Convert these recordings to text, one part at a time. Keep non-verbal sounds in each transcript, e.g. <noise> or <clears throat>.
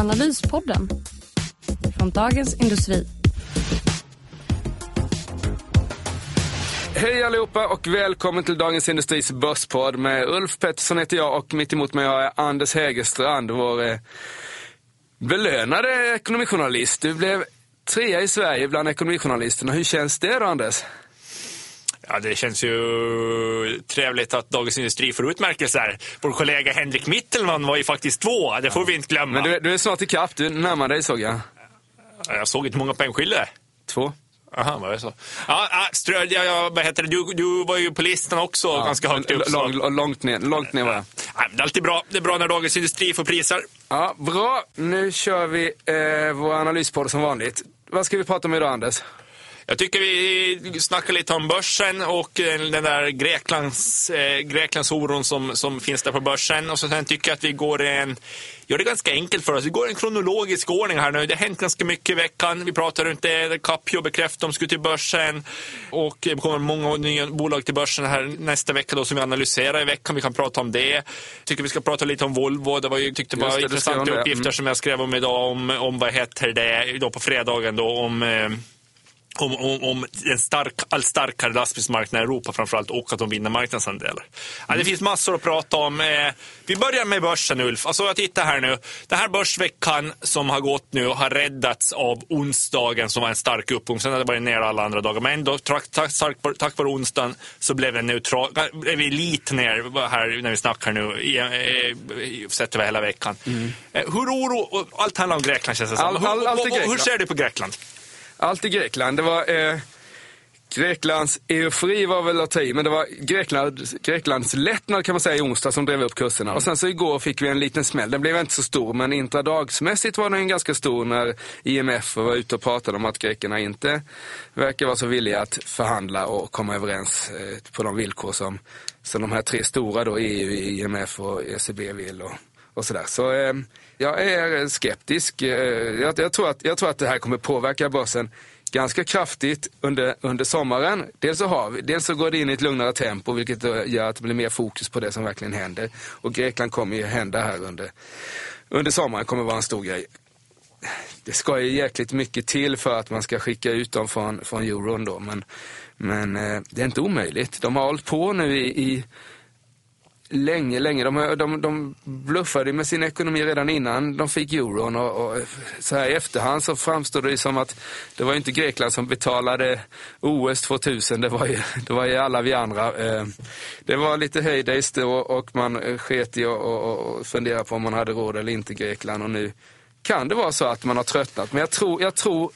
Analyspodden från Dagens Industri. Hej allihopa och välkommen till Dagens Industris börspodd med Ulf Pettersson heter jag och mitt emot mig har jag Anders Hägerstrand, vår eh, belönade ekonomijournalist. Du blev trea i Sverige bland ekonomijournalisterna. Hur känns det då Anders? Ja, det känns ju trevligt att Dagens Industri får utmärkelser. Vår kollega Henrik Mittelman var ju faktiskt två, det får vi inte glömma. Men du, du är snart ikapp, du närmar dig såg jag. Jag såg inte många poäng skilde Två. Aha, var det så? Ja, strö, ja, ja, vad heter det? Du, du var ju på listan också, Ja, ganska högt upp. så- Lång, långt, ner, långt ner var jag. Ja, det är alltid bra. Det är bra när Dagens Industri får priser. Ja, bra. Nu kör vi eh, vår analyspodd som vanligt. Vad ska vi prata om idag Anders? Jag tycker vi snackar lite om börsen och eh, den där Greklands, eh, Greklands oron som, som finns där på börsen. Och så sen tycker jag att vi går en, gör det ganska enkelt för oss. Vi går en kronologisk ordning här nu. Det har hänt ganska mycket i veckan. Vi pratar runt det. Capio bekräftar de ska till börsen. Och det kommer många nya bolag till börsen här nästa vecka då som vi analyserar i veckan. Vi kan prata om det. Tycker vi ska prata lite om Volvo. Det var ju, tyckte var det, intressanta det. uppgifter Mm. som jag skrev om idag om, om vad heter det, då på fredagen då om eh, om, om, om en stark, allt starkare lastbilsmarknad i Europa framförallt och att de vinner marknadsandelar. Ja, det finns massor att prata om. Eh, vi börjar med börsen Ulf. Alltså jag tittar här nu. Den här börsveckan som har gått nu har räddats av onsdagen som var en stark uppgång. Sen har det varit ner alla andra dagar. Men ändå, tack, tack, tack, tack vare onsdagen så blev det neutral, vi lite ner här när vi snackar nu, i, eh, sett över hela veckan. Eh, hur oro, allt handlar om Grekland känns det som. All- all- är hur, hur ser du på Grekland? Allt i Grekland. Det var eh, Greklands eufori var väl att ta i, men det var Grekland, Greklands lättnad kan man säga i onsdag som drev upp kurserna. Och sen så igår fick vi en liten smäll. Den blev inte så stor, men intradagsmässigt var den ganska stor när IMF var ute och pratade om att grekerna inte verkar vara så villiga att förhandla och komma överens eh, på de villkor som, som de här tre stora då, EU, IMF och ECB vill. Och, och sådär. Så eh, jag är skeptisk. Eh, jag, jag, tror att, jag tror att det här kommer påverka börsen ganska kraftigt under, under sommaren. Dels så, har vi, dels så går det in i ett lugnare tempo vilket eh, gör att det blir mer fokus på det som verkligen händer. Och Grekland kommer ju hända här under, under sommaren, kommer vara en stor grej. Det ska ju jäkligt mycket till för att man ska skicka ut dem från, från euron då, men, men eh, det är inte omöjligt. De har hållit på nu i, i länge, länge. De, de, de bluffade med sin ekonomi redan innan de fick euron och, och så här i efterhand så framstår det som att det var inte Grekland som betalade OS 2000, det var ju, det var ju alla vi andra. Eh, det var lite heydays då och man sket i och, och, och fundera på om man hade råd eller inte Grekland och nu kan det vara så att man har tröttnat. Men jag tror, jag tror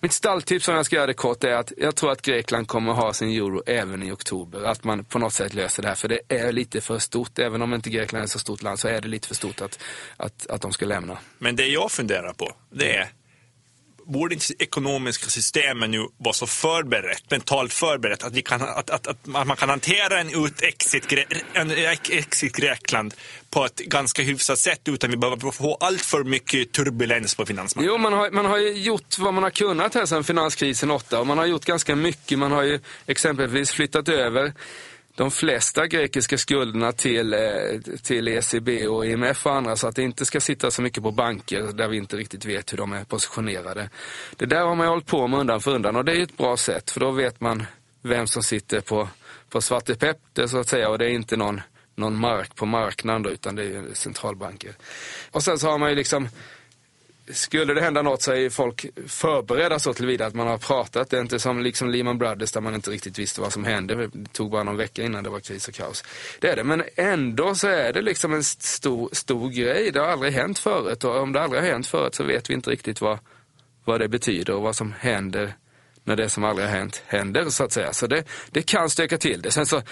mitt stalltips om jag ska göra det kort är att jag tror att Grekland kommer ha sin euro även i oktober. Att man på något sätt löser det här. För det är lite för stort. Även om inte Grekland är ett så stort land så är det lite för stort att, att, att de ska lämna. Men det jag funderar på, det är Borde inte ekonomiska systemet nu vara så förberett, mentalt förberett att, vi kan, att, att, att man kan hantera en ut exit, en exit Grekland på ett ganska hyfsat sätt utan vi behöver få allt för mycket turbulens på finansmarknaden? Jo, man har, man har ju gjort vad man har kunnat här sedan finanskrisen 8 och man har gjort ganska mycket. Man har ju exempelvis flyttat över de flesta grekiska skulderna till, eh, till ECB och IMF och andra så att det inte ska sitta så mycket på banker där vi inte riktigt vet hur de är positionerade. Det där har man ju hållit på med undan för undan och det är ju ett bra sätt för då vet man vem som sitter på, på Svarte Petter så att säga och det är inte någon, någon mark på marknaden då, utan det är centralbanker. Och sen så har man ju liksom skulle det hända något så är folk förberedda så tillvida att man har pratat. Det är inte som liksom Lehman Brothers där man inte riktigt visste vad som hände. Det tog bara någon vecka innan det var kris och kaos. Det är det, men ändå så är det liksom en stor, stor grej. Det har aldrig hänt förut och om det aldrig har hänt förut så vet vi inte riktigt vad, vad det betyder och vad som händer när det som aldrig har hänt händer så att säga. Så det, det kan stöka till det. Sen så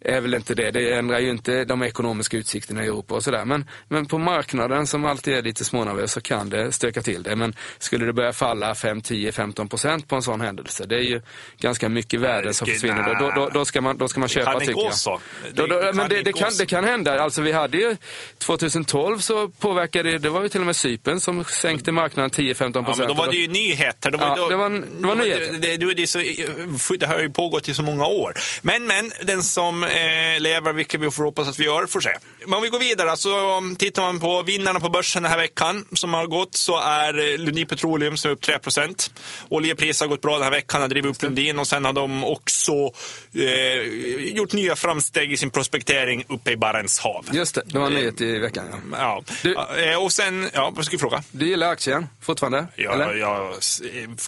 är väl inte det, det ändrar ju inte de ekonomiska utsikterna i Europa och sådär. Men, men på marknaden som alltid är lite smånervös så kan det stöka till det. Men skulle det börja falla 5, 10, 15 procent på en sån händelse, det är ju ganska mycket värde som det- försvinner. Då, då, då, ska man, då ska man köpa tycker jag. Då, då, Det men det, det, kan, det kan hända. Alltså vi hade ju 2012 så påverkade det var ju till och med Cypern som sänkte marknaden 10-15 Ja, procent. men då var det ju nyheter. Då Ja, då, det var- det var nyheter. Det, det, så, det har ju pågått i så många år. Men, men, den som eh, lever, vilket vi får hoppas att vi gör, får se. Men om vi går vidare, alltså, om tittar man på vinnarna på börsen den här veckan som har gått så är eh, Lundin Petroleum som är upp 3 Oljepriset har gått bra den här veckan, har drivit upp Lundin och sen har de också eh, gjort nya framsteg i sin prospektering uppe i Barents hav. Just det, det var en nyhet i veckan. Ja. Ja. Du- Eh, och sen, ja, vad ska vi fråga? Du gillar aktien fortfarande? Ja, eller? ja,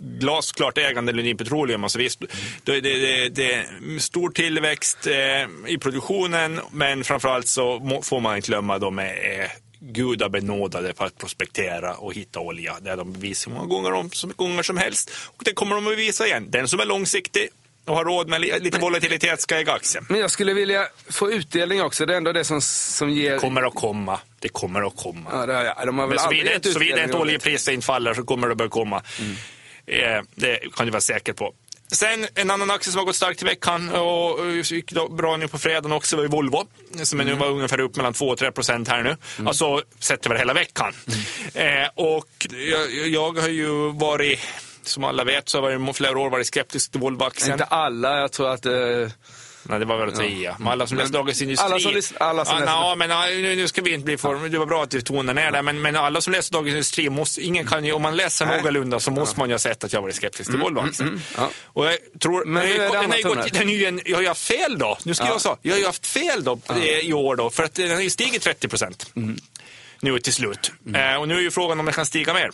glasklart ägande Lundin Petroleum. Alltså visst, det, det, det, det är stor tillväxt eh, i produktionen, men framförallt så får man inte glömma de är gudabenådade för att prospektera och hitta olja. Det har de bevisat många gånger, om, många gånger som helst. Och det kommer de att bevisa igen. Den som är långsiktig och har råd med li, lite volatilitet ska äga aktien. Men jag skulle vilja få utdelning också. Det är ändå det som, som ger... kommer att komma. Det kommer att komma. Ja, det, ja, de har väl Men såvida inte det. oljepriset inte faller så kommer det börja komma. Eh, det kan du vara säker på. Sen en annan aktie som har gått starkt i veckan och och gick bra nu på fredagen också var ju Volvo. Som är nu var ungefär upp mellan 2 och 3 procent här nu. Alltså sett över hela veckan. Eh, och jag, jag har ju varit, som alla vet, så har jag i flera år varit skeptisk till Volvo-aktien. Inte alla, jag tror att... Eh, Nej, det var väl att ta i, ja. Men alla som läser Dagens Industri. alla som alla som ja, läser- ja, men nu, nu ska vi inte bli för... Det var bra att du tonade ner det, men, men alla som läser Dagens Industri, måste, ingen kan ju, om man läser Nej. någorlunda så måste man ju ha sett att jag varit skeptisk till Volvo-aktien. ja. Och jag tror... Men nu är det annat ju gått, tonläge. den är ju en, jag har ju haft fel då. Nu ska Ja. jag säga, jag har ju haft fel då eh, i år då, för att den har ju stigit 30 procent. Mm. Nu till slut. Eh, och nu är ju frågan om den kan stiga mer.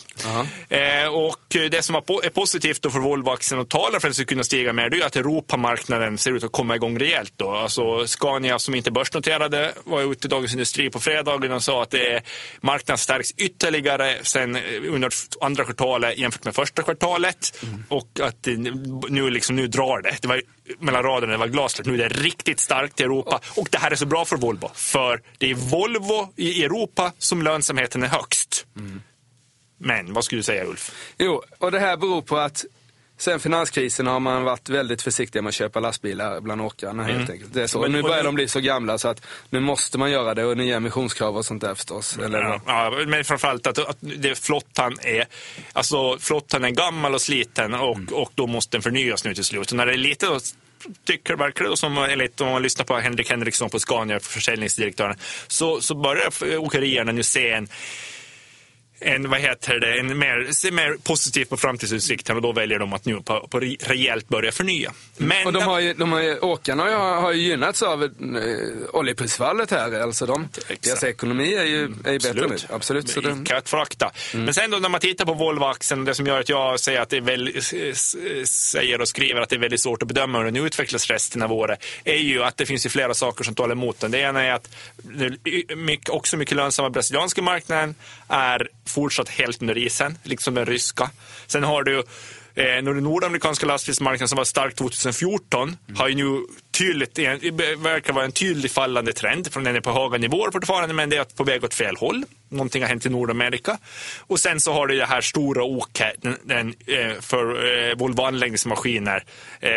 Eh, och det som är positivt då för Volvo-aktien och talar för att den ska kunna stiga mer, det är ju att Europamarknaden ser ut att komma igång rejält. Då. Alltså Scania som inte börsnoterade var ute i Dagens Industri på fredagen och sa att det är, marknaden stärks ytterligare sen eh, under andra kvartalet jämfört med första kvartalet. Och att det, nu, liksom, nu drar det. Det var mellan raderna, det var glasklart. Nu är det riktigt starkt i Europa. Och det här är så bra för Volvo. För det är Volvo i Europa som lönsamheten är högst. Men vad skulle du säga Ulf? Jo, och det här beror på att sen finanskrisen har man varit väldigt försiktig med att köpa lastbilar bland åkarna helt enkelt. Det är så. Men- nu börjar de bli så gamla så att nu måste man göra det och nya emissionskrav och sånt där förstås. Eller, Ja, ja, men framförallt att, att det, flottan, är, alltså, flottan är gammal och sliten och, och då måste den förnyas nu till slut. Och när det är lite tycker verkar det som, enligt om man lyssnar på Henrik Henriksson på Scania, försäljningsdirektören, så, så börjar åkerierna nu se en en, vad heter det, en mer, ser mer positivt på framtidsutsikten och då väljer de att nu på, på re- rejält börja förnya. Men och de har ju, de har ju, åkarna har ju, gynnats av eh, oljeprisfallet här. Alltså de, deras ekonomi är ju, är ju bättre nu. Absolut. Så det, Icke att förakta. Men sen då när man tittar på Volvo-aktien, det som gör att jag säger, att det är väldigt, säger och skriver att det är väldigt svårt att bedöma hur den utvecklas resten av året, är ju att det finns ju flera saker som talar emot den. Det ena är att mycket, också mycket lönsamma brasilianska marknaden är fortsatt helt under isen, liksom den ryska. Sen har du Eh, när den nordamerikanska lastbilsmarknaden som var stark 2014 har ju nu tydligt, det verkar vara en tydlig fallande trend. Från den är på höga nivåer fortfarande, men det är på väg åt fel håll. Någonting har hänt i Nordamerika. Och sen så har du det här stora oket den, den, eh, för eh, Volvo anläggningsmaskiner, eh,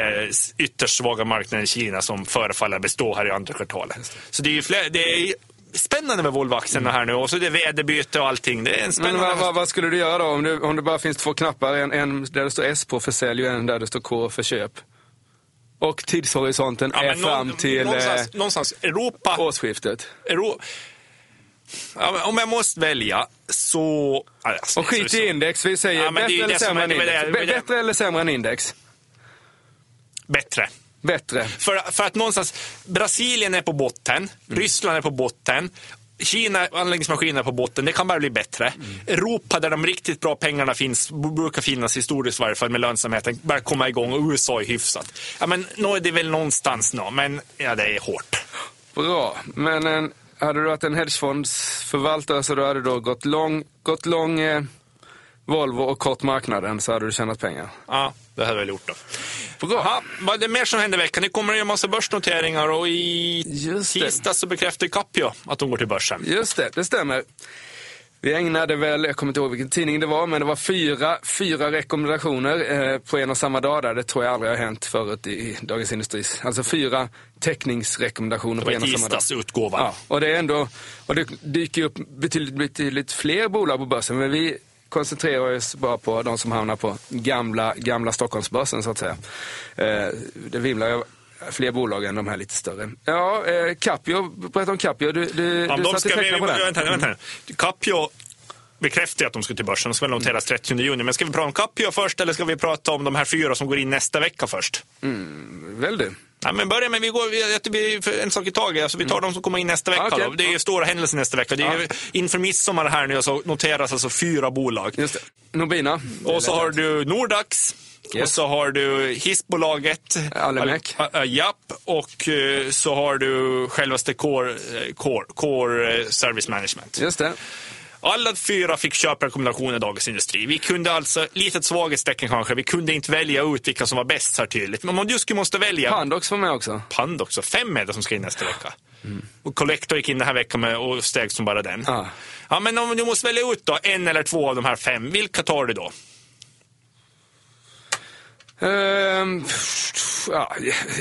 ytterst svaga marknaden i Kina som förefaller bestå här i andra kvartalet. Så det är ju fler, det är spännande med Volvo-aktierna här nu och så är det väderbyte och allting. Det är en men spännande... vad, vad, vad skulle du göra då om, du, om det bara finns två knappar? En, en där det står S på för sälj och en där det står K för köp. Och tidshorisonten Ja, är men fram till någonstans, eh, någonstans Europa, årsskiftet. Euro... Ja, men om jag måste välja så... Alltså, Och skit i index, vi säger Ja, men bättre eller sämre än index. Bättre eller sämre än index? Bättre. Bättre. För, för att någonstans, Brasilien är på botten, Mm. Ryssland är på botten, Kina, anläggningsmaskiner är på botten, det kan bara bli bättre. Mm. Europa, där de riktigt bra pengarna finns, brukar finnas historiskt i varje fall med lönsamheten, börjar komma igång och USA är hyfsat. Ja, men nå är det väl någonstans nå, men ja, det är hårt. Bra, men en, hade du varit en hedgefondsförvaltare så då hade du då gått lång, gått lång eh, Volvo och kort marknaden så hade du tjänat pengar. Ja. Det hade jag väl gjort då. Bra. Jaha, vad är det mer som händer i veckan? Det kommer att göra massa börsnoteringar och i det. tisdag så bekräftar Capio att de går till börsen. Just det, det stämmer. Vi ägnade väl, jag kommer inte ihåg vilken tidning det var, men det var fyra, fyra rekommendationer eh, på en och samma dag. Där. Det tror jag aldrig har hänt förut i Dagens Industris. Alltså fyra teckningsrekommendationer Det på var en och samma dag. tisdagsutgåvan. Ja, och det är ändå, och det dyker upp betydligt, betydligt fler bolag på börsen, men vi koncentrerar oss bara på de som hamnar på gamla, gamla Stockholmsbörsen så att säga. Eh, det vimlar av fler bolag än de här lite större. Ja, eh, Capio, berätta om Capio. Du, du, Ja, du satte teckna på den. vänta, vänta. Capio bekräftar ju att de ska till börsen. De ska väl noteras 30 juni. Men ska vi prata om Capio först eller ska vi prata om de här fyra som går in nästa vecka först? Väl du. Ja, men börja med, vi går en sak i taget. Alltså, vi tar de som kommer in nästa vecka. Okej. Då. Det är ju stora händelser nästa vecka. Det är ju, inför midsommar här nu så noteras alltså fyra bolag. Just det. Nobina. Och så har du Nordax. Och Yes. så har du hissbolaget. Alimek. Al- äh, Japp. Och eh, så har du självaste Core, eh, Core, Core eh, Service Management. Just det. Alla fyra fick köprekommendationer i Dagens Industri. Vi kunde alltså, litet svaghetstecken kanske, vi kunde inte välja ut vilka som var bäst här tydligt. Men om du skulle måste välja Pandox var med också. Pand också, fem är det som ska in nästa vecka. Och Collector gick in den här veckan med, och steg som bara den. Ja. Ja, men om du måste välja ut då, en eller två av de här fem, vilka tar du då? Ehm, ja,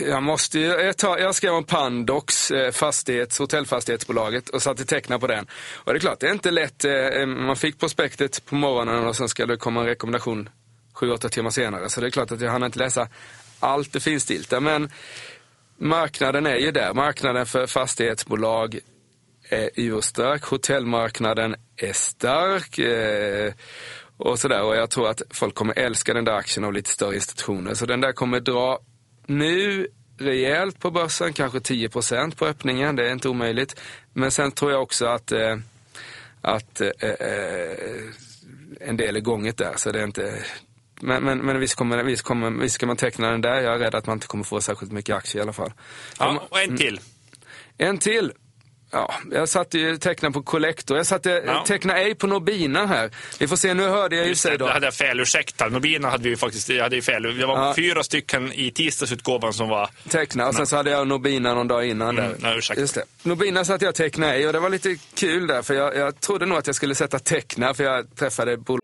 jag måste ju, jag, tar, jag skrev om Pandox, eh, fastighets, hotellfastighetsbolaget och satte teckna på den. Och det är klart, det är inte lätt. Eh, eh, man fick prospektet på morgonen och sen ska det komma en rekommendation sju, åtta timmar senare. Så det är klart att jag hann inte läsa allt det finstilta. Men marknaden är ju där. Marknaden för fastighetsbolag är urstark. Hotellmarknaden är stark. Och sådär. Och jag tror att folk kommer älska den där aktien av lite större institutioner. Så den där kommer dra nu rejält på börsen, kanske 10% på öppningen. Det är inte omöjligt. Men sen tror jag också att, eh, att eh, eh, en del är gånget där. Så det är inte... Men, men, men visst, kommer, visst, kommer, visst ska man teckna den där. Jag är rädd att man inte kommer få särskilt mycket aktier i alla fall. Ja, och en till. En till. Ja, jag satte ju teckna på Collector. Jag satte Ja. teckna ej på Nobina här. Vi får se, nu hörde jag ju Just sig det, då. det hade jag fel, ursäkta. Nobina hade vi ju faktiskt, jag hade ju fel. Det var Ja. fyra stycken i tisdagsutgåvan som var... Teckna och sen så hade jag Nobina någon dag innan Mm, där. nej, ursäkta. Just det. Nobina satte jag teckna ej och det var lite kul där för jag, jag trodde nog att jag skulle sätta teckna för jag träffade bol-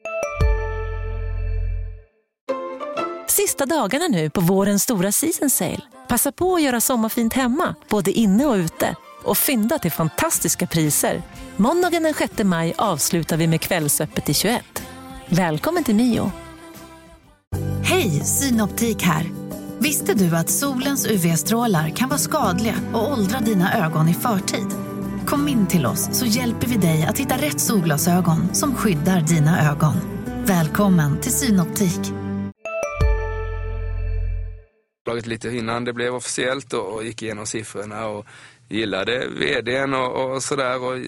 Sista dagarna nu på vårens stora season sale. Passa på att göra sommarfint hemma, både inne och ute. Och fynda till fantastiska priser. Måndagen den 6 maj avslutar vi med Kvällsöppet i 21. Välkommen till Mio. Hej, Synoptik här. Visste du att solens UV-strålar kan vara skadliga och åldra dina ögon i förtid? Kom in till oss så hjälper vi dig att hitta rätt solglasögon som skyddar dina ögon. Välkommen till Synoptik. lite innan det blev officiellt och, och gick igenom siffrorna och gillade vdn och, och sådär och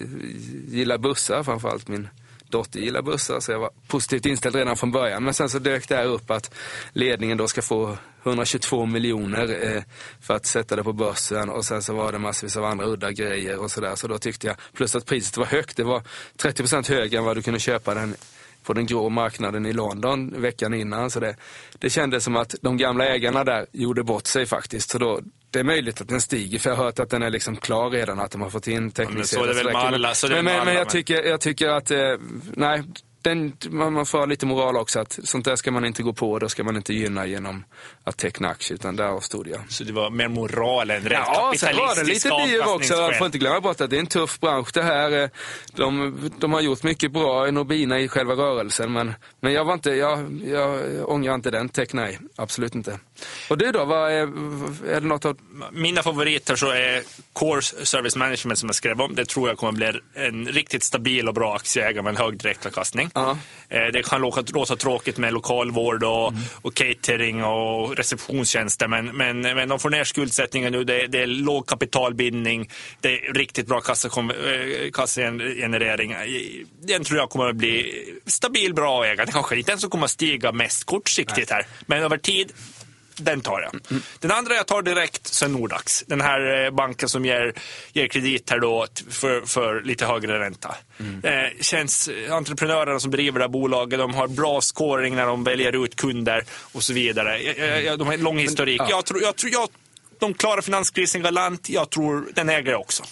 gillar bussar framförallt. Min dotter gillar bussar så jag var positivt inställd redan från början. Men sen så dök det här upp att ledningen då ska få 122 miljoner eh, för att sätta det på börsen och sen så var det massvis av andra udda grejer och sådär. Så då tyckte jag, plus att priset var högt, det var 30% högre än vad du kunde köpa den på den grå marknaden i London veckan innan. Så det, det kändes som att de gamla ägarna där gjorde bort sig faktiskt. Så då, det är möjligt att den stiger, för jag har hört att den är liksom klar redan, att de har fått in teckningssedlar. men så är det väl med alla- så är det men, men, men jag, tycker, jag tycker att, eh, nej, den, man, får ha lite moral också. att Sånt där ska man inte gå på, då ska man inte gynna genom att teckna aktier, utan där avstod jag. Så det var mer moral än rätt Ja, sen var det kapitalistisk lite bio också. Jag får inte glömma bort att det är en tuff bransch det här. De, de har gjort mycket bra i Nobina i själva rörelsen, men, men jag var inte, jag, jag ångrar inte den teck, nej. Absolut inte. Och du då, vad är, är det något av... Mina favoriter så är Core Service Management som jag skrev om. Det tror jag kommer bli en riktigt stabil och bra aktieägare med en hög direktavkastning. Ja. Eh, Det kan låta, låta tråkigt med lokalvård och, Mm. och catering och receptionstjänster men, men, men de får ner skuldsättningen nu. Det, det är låg kapitalbindning. Det är riktigt bra eh, kassagenerering. Den tror jag kommer att bli stabil, bra ägare. Det kanske inte ens kommer stiga mest kortsiktigt här. Men över tid den tar jag. Den andra jag tar direkt är Nordax. Den här eh, banken som ger, ger kredit här då för, för lite högre ränta. Eh, känns, entreprenörerna som driver det här bolaget, de har bra scoring när de väljer ut kunder och så vidare. Eh, eh, De har en lång historik. Jag tror, jag tror, jag, de klarar finanskrisen galant. Jag tror den äger jag också.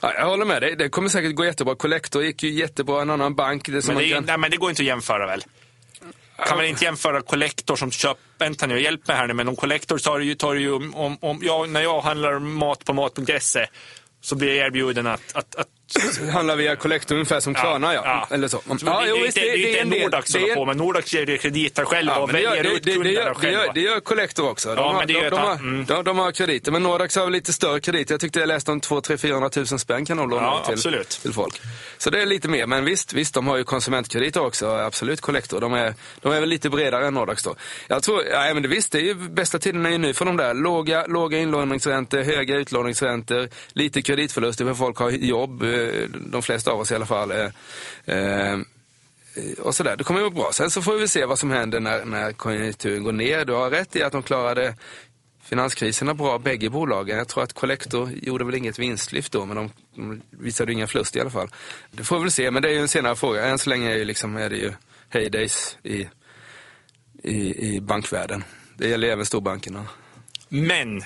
Ja, jag håller med dig. Det kommer säkert gå jättebra. Collector gick ju jättebra. En annan bank. Det Men det, kan... nej, men det går inte att jämföra väl? Kan man inte jämföra Collector som köper, Vänta nu, hjälp mig här nu. Men om Collector tar ju, tar ju om, om, om jag, när jag handlar mat på mat.se så blir jag erbjuden att, att, att <laughs> handlar via Collector ungefär som Klarna, ja. ja. Eller så. Så Ja, det, jo, visst, det, det, det är inte Nordax som håller på, men Nordax ger krediter själva Ja, och väljer ut det, det, kunderna gör, det, gör, det gör Collector också. De, har, de, de, har, mm. de, de har krediter, men Nordax har lite större krediter. Jag tyckte jag läste om 2 3 400 000 spänn kan de låna Ja, till, absolut. till folk. Så det är lite mer, men visst, visst de har ju konsumentkrediter också. Absolut Collector. De är, de är väl lite bredare än Nordax då. Jag tror, ja men det, visst, det är ju bästa tiden är ju nu för de där. Låga, låga inlåningsräntor, höga utlåningsräntor, lite kreditförluster för folk har jobb, eh, de flesta av oss i alla fall. eh, eh och sådär. Det kommer att gå bra. Sen så får vi se vad som händer när, när konjunkturen går ner. Du har rätt i att de klarade finanskriserna bra, bägge bolagen. Jag tror att Collector gjorde väl inget vinstlyft då, men de, de visade ju ingen förlust i alla fall. Det får vi väl se, men det är ju en senare fråga. Än så länge är, ju liksom, är det ju heydays i, i, i bankvärlden. Det gäller även storbankerna. Men,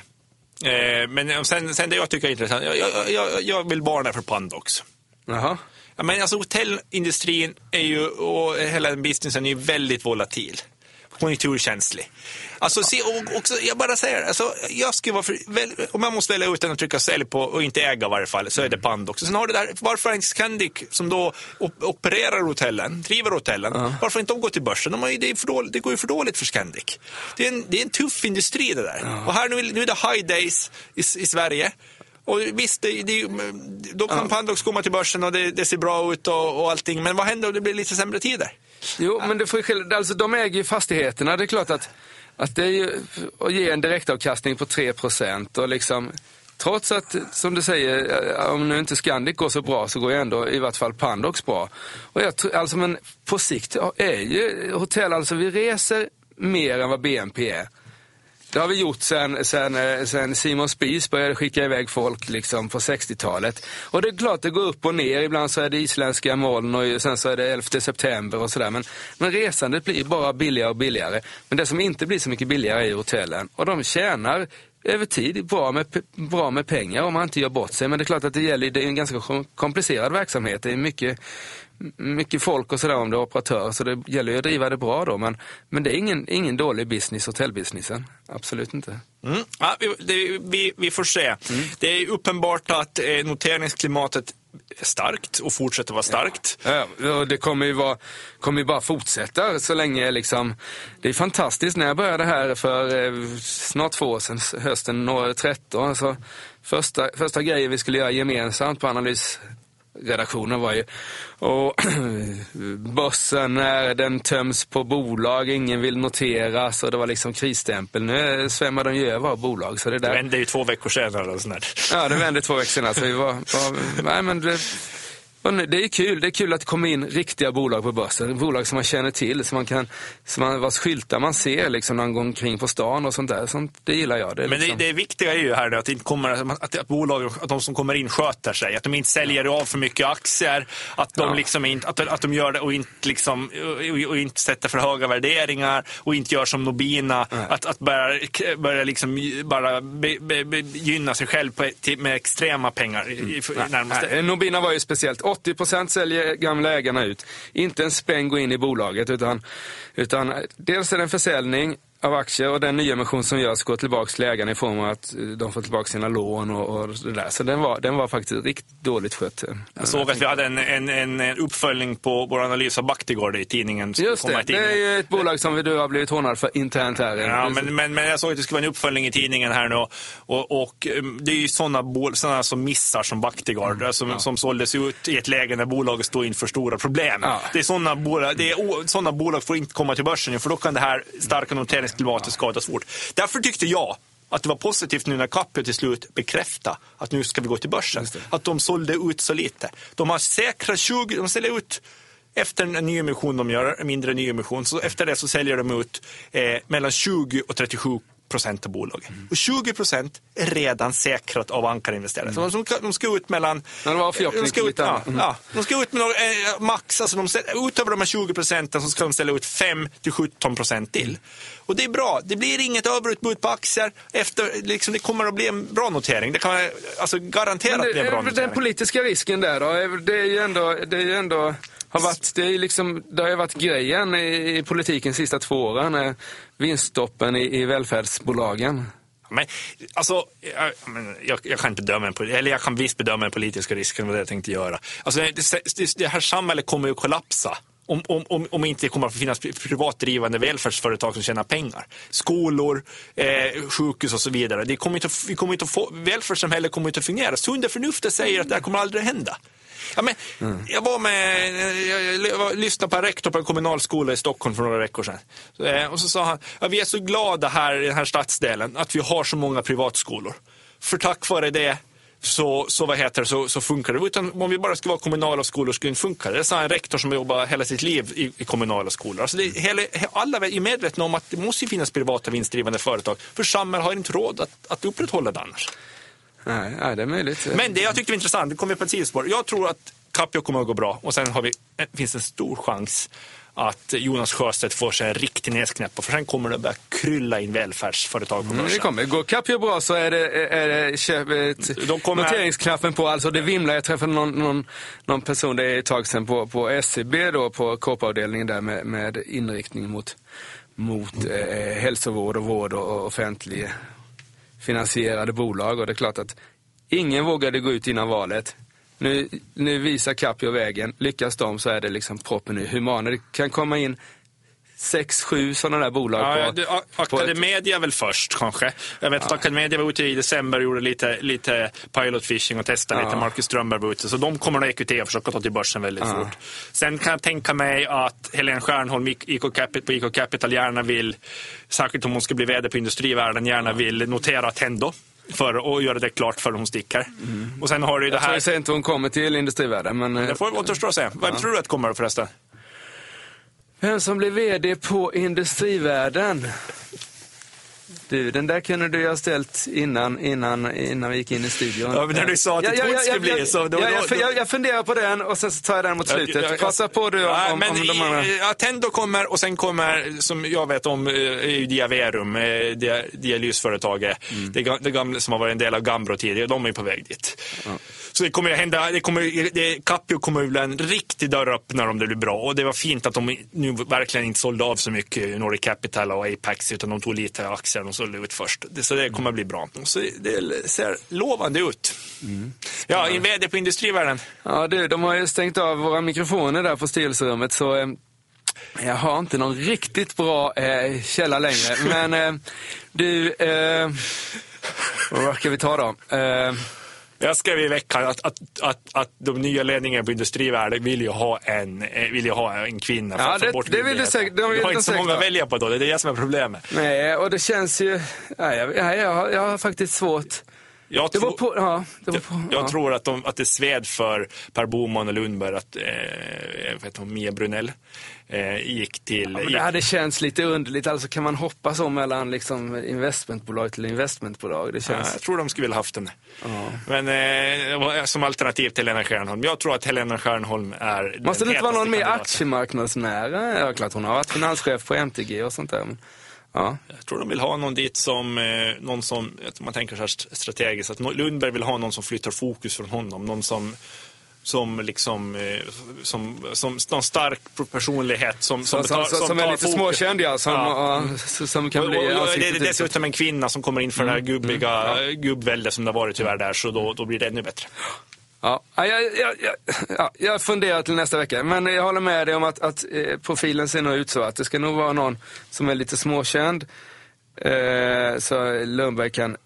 eh, men sen, sen det jag tycker är intressant, jag, jag, jag, jag vill varna för Pandox. Jaha. Ja, men alltså hotellindustrin är ju, och hela den businessen är ju väldigt volatil. Konjunkturkänslig. Alltså, se, och också, jag bara säger, alltså, jag skulle vara för, väl, om jag måste välja ut den och trycka sälj på och inte äga i varje fall, så är det Pandox. Och sen har du där, varför inte Scandic, som då op- opererar hotellen, driver hotellen, varför har inte de gått till börsen? De ju, det, dåligt, det går ju för dåligt för Scandic. Det är en, det är en tuff industri det där. Och här nu, nu är det high days i, i Sverige. Och visst, det, det, då kan Pandox komma till börsen och det, det ser bra ut och, och allting. Men vad händer om det blir lite sämre tider? Jo, men det får ju skilja. Alltså, de äger ju fastigheterna. Det är klart att, att det är ju att ge en direktavkastning på 3 och liksom Trots att, som du säger, eh, om nu inte Scandic går så bra så går ju ändå i vart fall Pandox bra. Och jag, alltså, men på sikt är ju hotell, alltså vi reser mer än vad BNP är. Det har vi gjort sen, sen, eh, sen Simon Spies började skicka iväg folk liksom på 60-talet. Och det är klart det går upp och ner. Ibland så är det isländska moln och sen så är det 11 september och sådär. Men, men resandet blir bara billigare och billigare. Men det som inte blir så mycket billigare är hotellen. Och de tjänar över tid bra med, bra med pengar om man inte gör bort sig. Men det är klart att det gäller, det är en ganska komplicerad verksamhet. Det är mycket, mycket folk och sådär om det är operatörer. Så det gäller ju att driva det bra då. Men, men det är ingen, ingen dålig business, hotellbusinessen. Absolut inte. Mm. Ja, vi, det, vi, vi får se. Det är uppenbart att eh, noteringsklimatet är starkt och fortsätter vara starkt. Ja, och det kommer ju, vara, kommer ju bara fortsätta så länge liksom. Det är fantastiskt. När jag började här för eh, snart två år sedan, hösten 2013, så första, första grejen vi skulle göra gemensamt på analysredaktionen var ju och <clears throat> börsen när den töms på bolag, ingen vill noteras och det var liksom krisstämpel. Nu svämmar de ju över av bolag. Så det Det där, vände ju två veckor senare. Och sånt där. Ja, det vände två veckor senare. Så vi var, var, <laughs> nej, men det, och det är kul. Det är kul att det kommer in riktiga bolag på börsen. Bolag som man känner till, som man kan, som man, vars skyltar man ser liksom, någon gång kring på stan och sånt där. Sånt, det gillar jag. Det är Men det, liksom, det viktiga är ju här att, det inte kommer, att, att bolag, att de som kommer in sköter sig. Att de inte säljer av för mycket aktier. Att de, Ja. liksom inte, att, att de gör det och inte, liksom, och, och inte sätter för höga värderingar och inte gör som Nobina. Att, att börja, börja liksom, bara be, be, be, gynna sig själv på, till, med extrema pengar. I, i, i närmaste. Nej, Nobina var ju speciellt. 80% säljer gamla ägarna ut. Inte en spänn går in i bolaget utan, utan eh, dels är det en försäljning av aktier och den nyemission som görs går tillbaka till ägarna i form av att eh, de får tillbaka sina lån och, och det där. Så den var, den var faktiskt riktigt dåligt skött. eh, Jag såg att vi hade en, en, en, en uppföljning på vår analys av Bactiguard i tidningen. Just det, det är ju ett bolag som du har blivit hånad för internt här. Ja, men, men, men jag såg att det skulle vara en uppföljning i tidningen här nu. Och, och um, det är ju sådana såna som missar som Bactiguard, Mm. som, som såldes ut i ett läge när bolaget stod inför stora problem. Ja. Det är sådana bolag, det är, såna bolag får inte komma till börsen för då kan det här starka noteringsklimatet skadas fort. Därför tyckte jag att det var positivt nu när Capio till slut bekräftade att nu ska vi gå till börsen. Att de sålde ut så lite. De har säkrat 20, de säljer ut efter en nyemission de gör, en mindre nyemission, så efter det så säljer de ut eh, mellan 20 och 37 procent av bolagen. Mm. Och 20 procent är redan säkrat av ankarinvesterare. Så de, de ska ut mellan... Ja, det var de ska ut, ja. Mm. ja, de ska ut med några, eh, max, alltså de, utöver de här 20 procenten så ska de ställa ut 5 till 17 procent till. Och det är bra. Det blir inget överutbud på aktier. Efter, liksom, det kommer att bli en bra notering. Det kan alltså, garanterat bli en bra notering. den politiska risken där då, det är ju ändå, det är ju ändå har varit, det, är liksom, det har ju varit grejen i, i politiken de sista två åren, eh, vinststoppen i, i välfärdsbolagen. Men, alltså, jag, men, jag, jag kan inte döma en, eller jag kan visst bedöma den politiska risken, det var det jag tänkte göra. Alltså, det, det, det här samhället kommer ju att kollapsa. Om, om, om, om inte det kommer att finnas privatdrivande välfärdsföretag som tjänar pengar. Skolor, eh, sjukhus och så vidare. Det kommer inte, vi kommer inte att få, välfärdssamhället kommer inte att fungera. Sunda förnuftet säger att det här kommer aldrig att hända. Ja, men, Jag var med, jag, jag, jag lyssnade på en rektor på en kommunal skola i Stockholm för några veckor sedan. Så, eh, Och så sa han, ja, vi är så glada här i den här stadsdelen att vi har så många privatskolor. För tack vare det så, så, vad heter så, så funkar det. Utan om vi bara ska vara kommunala skolor skulle det inte funka. Det sa en rektor som jobbar hela sitt liv i, i kommunala skolor. Alltså det, hela, alla är medvetna om att det måste finnas privata vinstdrivande företag. För samhället har inte råd att, att upprätthålla det annars. Nej, nej, det är möjligt. Men det jag tyckte var intressant, det kommer på ett sidospår. Jag tror att Capio kommer att gå bra och sen har vi, eh, finns en stor chans att Jonas Sjöstedt får sig en riktig näsknäpp för sen kommer det börja krylla in välfärdsföretag på Mm, det börsen. kommer. Går Capio bra så är det, är det köp, ett, De kommer- noteringsknappen på. Alltså det vimlar. Jag träffade någon, någon, någon person, det är ett tag sedan, på, på SCB då, på korpavdelningen där med, med inriktning mot, mot eh, hälsovård och vård och offentlig finansierade bolag. Och det är klart att ingen vågade gå ut innan valet. Nu, nu visar Capio vägen. Lyckas de så är det liksom proppen nu. Humana. Det kan komma in sex, sju sådana där bolag Ja, på, det, A- på ett- Academedia väl först kanske. Jag vet att Academedia var ute i december och gjorde lite, lite pilot fishing och testade Ja. lite. Marcus Strömberg var ute. Så de kommer nog EQT och försöka ta till börsen väldigt Ja. fort. Sen kan jag tänka mig att Helene IK Capital, på IK Capital gärna vill, särskilt om hon ska bli vd på Industrivärden, gärna vill notera Attendo. För att göra det klart för hon sticker. Och sen har du det tror här. jag säger inte hon kommer till industrivärlden, men eh, Det får återstå att se. Vem tror du att kommer förresten? Vem som blir VD på industrivärden? Du, den där kunde du ha ställt innan, innan, innan vi gick in i studion. Ja, men när du sa att det inte skulle bli så, då- ja, jag, då- jag, jag funderar på den och sen så tar jag den mot slutet. Jag- Prata på du om, Ja, om, men om de andra. Attendo kommer och sen kommer, som jag vet om, eh, är Diaverum, eh, dia- dialysföretaget. Mm. Det, det gamla som har varit en del av Gambro tidigare, de är på väg dit. Så det kommer hända, det kommer, det, Capio kommer bli en riktig dörröppnare om det blir bra. Och det var fint att de nu verkligen inte sålde av så mycket Nordic Capital och Apex, utan de tog lite aktier de sålde ut först. Så det kommer att bli bra. Så det ser lovande ut. Mm. Ja, en VD på Industrivärden. Ja du, de har ju stängt av våra mikrofoner där på styrelserummet så eh, jag har inte någon riktigt bra eh, källa längre. Men eh, du, eh, vad ska vi ta då? Eh, Jag skrev i veckan att, att, att, att de nya ledningarna på Industrivärden vill ju ha en, eh, vill ju ha en kvinna. för Ja, att få det- bort det vill du säkert- de vill Vi har inte så många att välja på då, det är det som är problemet. nej, och det känns ju... Nej, jag, jag, har, jag har faktiskt svårt. Jag, tror- på... Ja, var jag, på jag ja. tror att, de, att det sved för Per Boman och Lundberg att eh, heter hon, Mia Brunell eh, gick till... Ja, det hade känts lite underligt. Alltså kan man hoppa så mellan liksom investmentbolag till investmentbolag? Det känns... jag tror de skulle vilja haft henne. Men eh, som alternativ till Helena Stjärnholm. Jag tror att Helena Stjärnholm är Måste det inte vara någon mer kandidaten. aktiemarknadsnära? Ja, klart hon har varit finanschef på MTG och sånt där. Men, ja. Jag tror de vill ha någon dit som, eh, någon som, man tänker så här st- strategiskt, att Lundberg vill ha någon som flyttar fokus från honom. Någon som, som liksom, eh, som, som, någon stark personlighet som, som, Som, som, som, som är lite fokus. småkänd ja, som, Ja. ja, s- som kan Och, bli och, och, det är dessutom en kvinna som kommer in för det här gubbiga gubbvälde som det har varit tyvärr där, så då, då blir det ännu bättre. Ja, jag, jag, jag, jag funderar till nästa vecka. Men jag håller med dig om att, att eh, profilen ser nog ut så. Att det ska nog vara någon som är lite småkänd. Eh, så Lundberg kan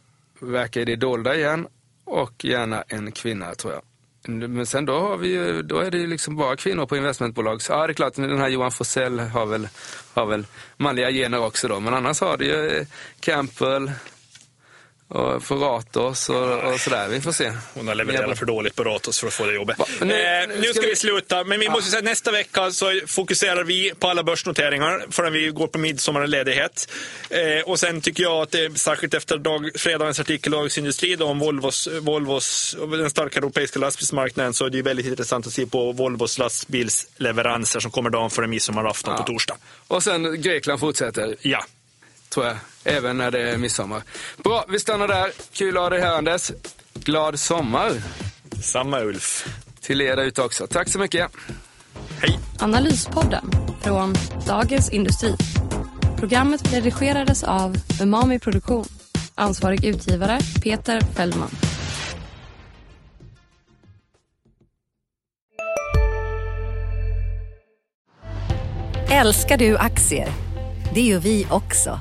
verka i det dolda igen. Och gärna en kvinna tror jag. Men sen då, har vi ju, då är det ju liksom bara kvinnor på investmentbolag. Så ja, det är klart, den här Johan Forsell har väl, har väl manliga gener också då. Men annars har det ju eh, Campbell, och få Ratos och, och sådär. Vi får se. Hon har levererat för dåligt på Ratos för att få det jobbet. Va? Nu, eh, nu ska ska vi vi- sluta, men vi måste säga nästa vecka så fokuserar vi på alla börsnoteringar förrän vi går på midsommarledighet. Eh, och sen tycker jag att det är särskilt efter dag, fredagens artikel i Dagens Industri om Volvos, Volvos, den starka europeiska lastbilsmarknaden så är det väldigt intressant att se på Volvos lastbilsleveranser som kommer dagen före midsommarafton på torsdag. Och sen Grekland fortsätter, Ja. tror jag. Även när det är midsommar. Bra, vi stannar där. Kul att ha dig här Anders. Glad sommar Samma Ulf. till er där ute också. Tack så mycket. Hej! Analyspodden från Dagens Industri. Programmet redigerades av Umami Produktion. Ansvarig utgivare Peter Fellman. Älskar du aktier? Det gör vi också.